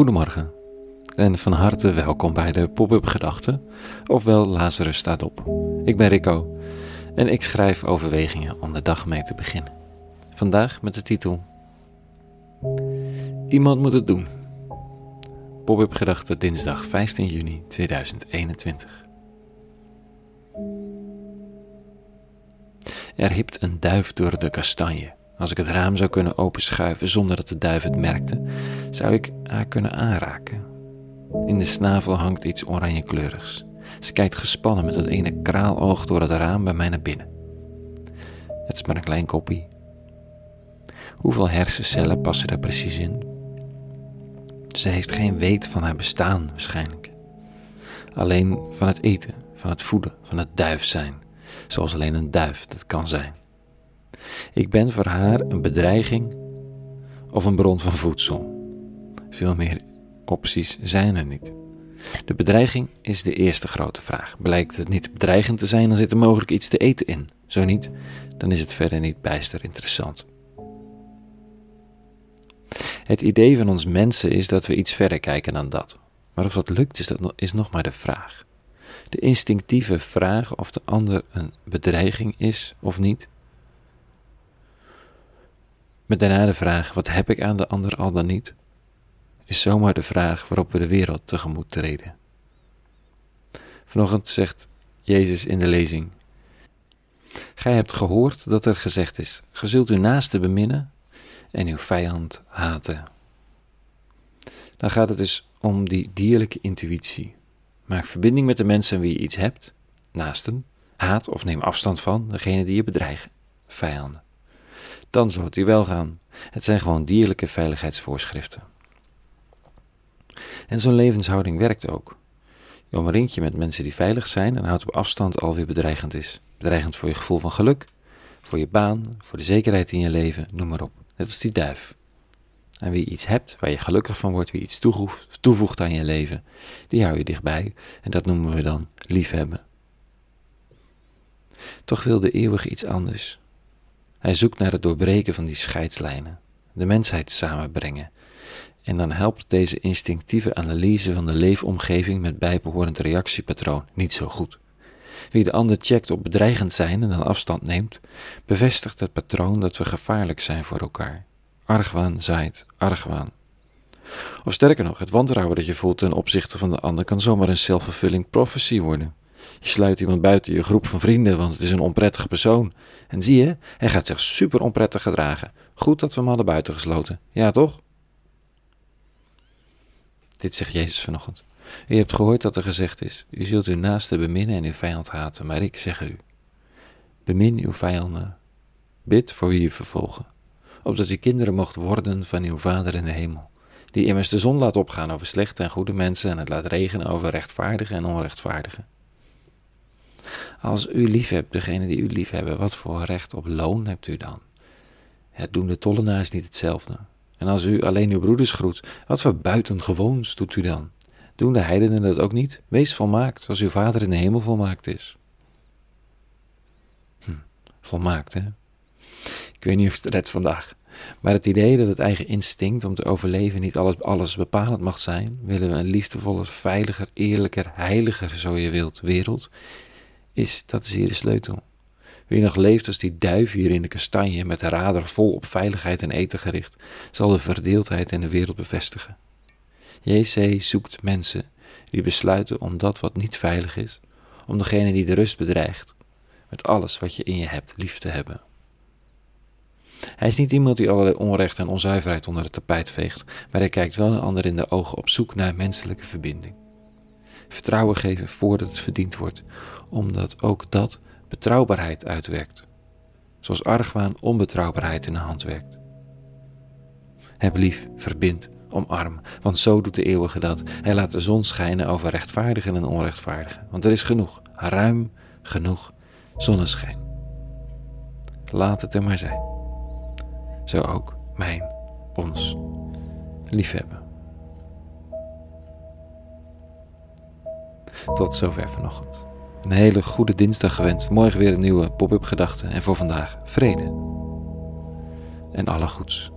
Goedemorgen en van harte welkom bij de Pop-up Gedachten, ofwel Lazarus staat op. Ik ben Rico en ik schrijf overwegingen om de dag mee te beginnen. Vandaag met de titel Iemand moet het doen. Pop-up Gedachten dinsdag 15 juni 2021. Er hipt een duif door de kastanje. Als ik het raam zou kunnen openschuiven zonder dat de duif het merkte, zou ik haar kunnen aanraken. In de snavel hangt iets oranjekleurigs. Ze kijkt gespannen met het ene kraaloog door het raam bij mij naar binnen. Het is maar een klein koppie. Hoeveel hersencellen passen er precies in? Ze heeft geen weet van haar bestaan waarschijnlijk. Alleen van het eten, van het voeden, van het duif zijn, zoals alleen een duif dat kan zijn. Ik ben voor haar een bedreiging of een bron van voedsel. Veel meer opties zijn er niet. De bedreiging is de eerste grote vraag. Blijkt het niet bedreigend te zijn, dan zit er mogelijk iets te eten in. Zo niet, dan is het verder niet bijster interessant. Het idee van ons mensen is dat we iets verder kijken dan dat. Maar of dat lukt, is, dat, is nog maar de vraag. De instinctieve vraag of de ander een bedreiging is of niet, met daarna de vraag: wat heb ik aan de ander al dan niet? Is zomaar de vraag waarop we de wereld tegemoet treden. Vanochtend zegt Jezus in de lezing: Gij hebt gehoord dat er gezegd is: Ge zult uw naaste beminnen en uw vijand haten. Dan gaat het dus om die dierlijke intuïtie. Maak verbinding met de mensen wie je iets hebt, naasten, haat of neem afstand van degene die je bedreigen, vijanden dan zal het u wel gaan. Het zijn gewoon dierlijke veiligheidsvoorschriften. En zo'n levenshouding werkt ook. Je omringt je met mensen die veilig zijn en houdt op afstand alweer bedreigend is. Bedreigend voor je gevoel van geluk, voor je baan, voor de zekerheid in je leven, noem maar op. Net als die duif. En wie iets hebt waar je gelukkig van wordt, wie iets toevoegt, aan je leven, die hou je dichtbij en dat noemen we dan liefhebben. Toch wil de eeuwige iets anders. Hij zoekt naar het doorbreken van die scheidslijnen, de mensheid samenbrengen. En dan helpt deze instinctieve analyse van de leefomgeving met bijbehorend reactiepatroon niet zo goed. Wie de ander checkt op bedreigend zijn en dan afstand neemt, bevestigt het patroon dat we gevaarlijk zijn voor elkaar. Argwaan zaait argwaan. Of sterker nog, het wantrouwen dat je voelt ten opzichte van de ander kan zomaar een self-fulfilling prophecy worden. Je sluit iemand buiten je groep van vrienden, want het is een onprettige persoon. En zie je, hij gaat zich super onprettig gedragen. Goed dat we hem hadden buiten gesloten. Ja, toch? Dit zegt Jezus vanochtend. U hebt gehoord dat er gezegd is: U zult uw naaste beminnen en uw vijand haten. Maar ik zeg u: Bemin uw vijanden. Bid voor wie u vervolgen. Opdat u kinderen mocht worden van uw Vader in de hemel. Die immers de zon laat opgaan over slechte en goede mensen en het laat regenen over rechtvaardige en onrechtvaardigen. Als u lief hebt, degene die u lief hebben, wat voor recht op loon hebt u dan? Het doen de tollenaars niet hetzelfde. En als u alleen uw broeders groet, wat voor buitengewoons doet u dan? Doen de heidenen dat ook niet? Wees volmaakt, als uw vader in de hemel volmaakt is. Hm, volmaakt, hè? Ik weet niet of het redt vandaag. Maar het idee dat het eigen instinct om te overleven niet alles, alles bepalend mag zijn, willen we een liefdevoller, veiliger, eerlijker, heiliger, zo je wilt, wereld, is, dat is hier de sleutel. Wie nog leeft als die duif hier in de kastanje met de radar vol op veiligheid en eten gericht, zal de verdeeldheid in de wereld bevestigen. JC zoekt mensen die besluiten om dat wat niet veilig is, om degene die de rust bedreigt, met alles wat je in je hebt lief te hebben. Hij is niet iemand die allerlei onrecht en onzuiverheid onder het tapijt veegt, maar hij kijkt wel een ander in de ogen op zoek naar menselijke verbinding. Vertrouwen geven voordat het verdiend wordt, omdat ook dat betrouwbaarheid uitwerkt. Zoals argwaan onbetrouwbaarheid in de hand werkt. Heb lief, verbind, omarm, want zo doet de eeuwige dat. Hij laat de zon schijnen over rechtvaardigen en onrechtvaardigen, want er is genoeg, ruim genoeg zonneschijn. Laat het er maar zijn. Zo ook mijn, ons liefhebben. Tot zover vanochtend. Een hele goede dinsdag gewenst. Morgen weer een nieuwe pop-up gedachte. En voor vandaag vrede. En alle goeds.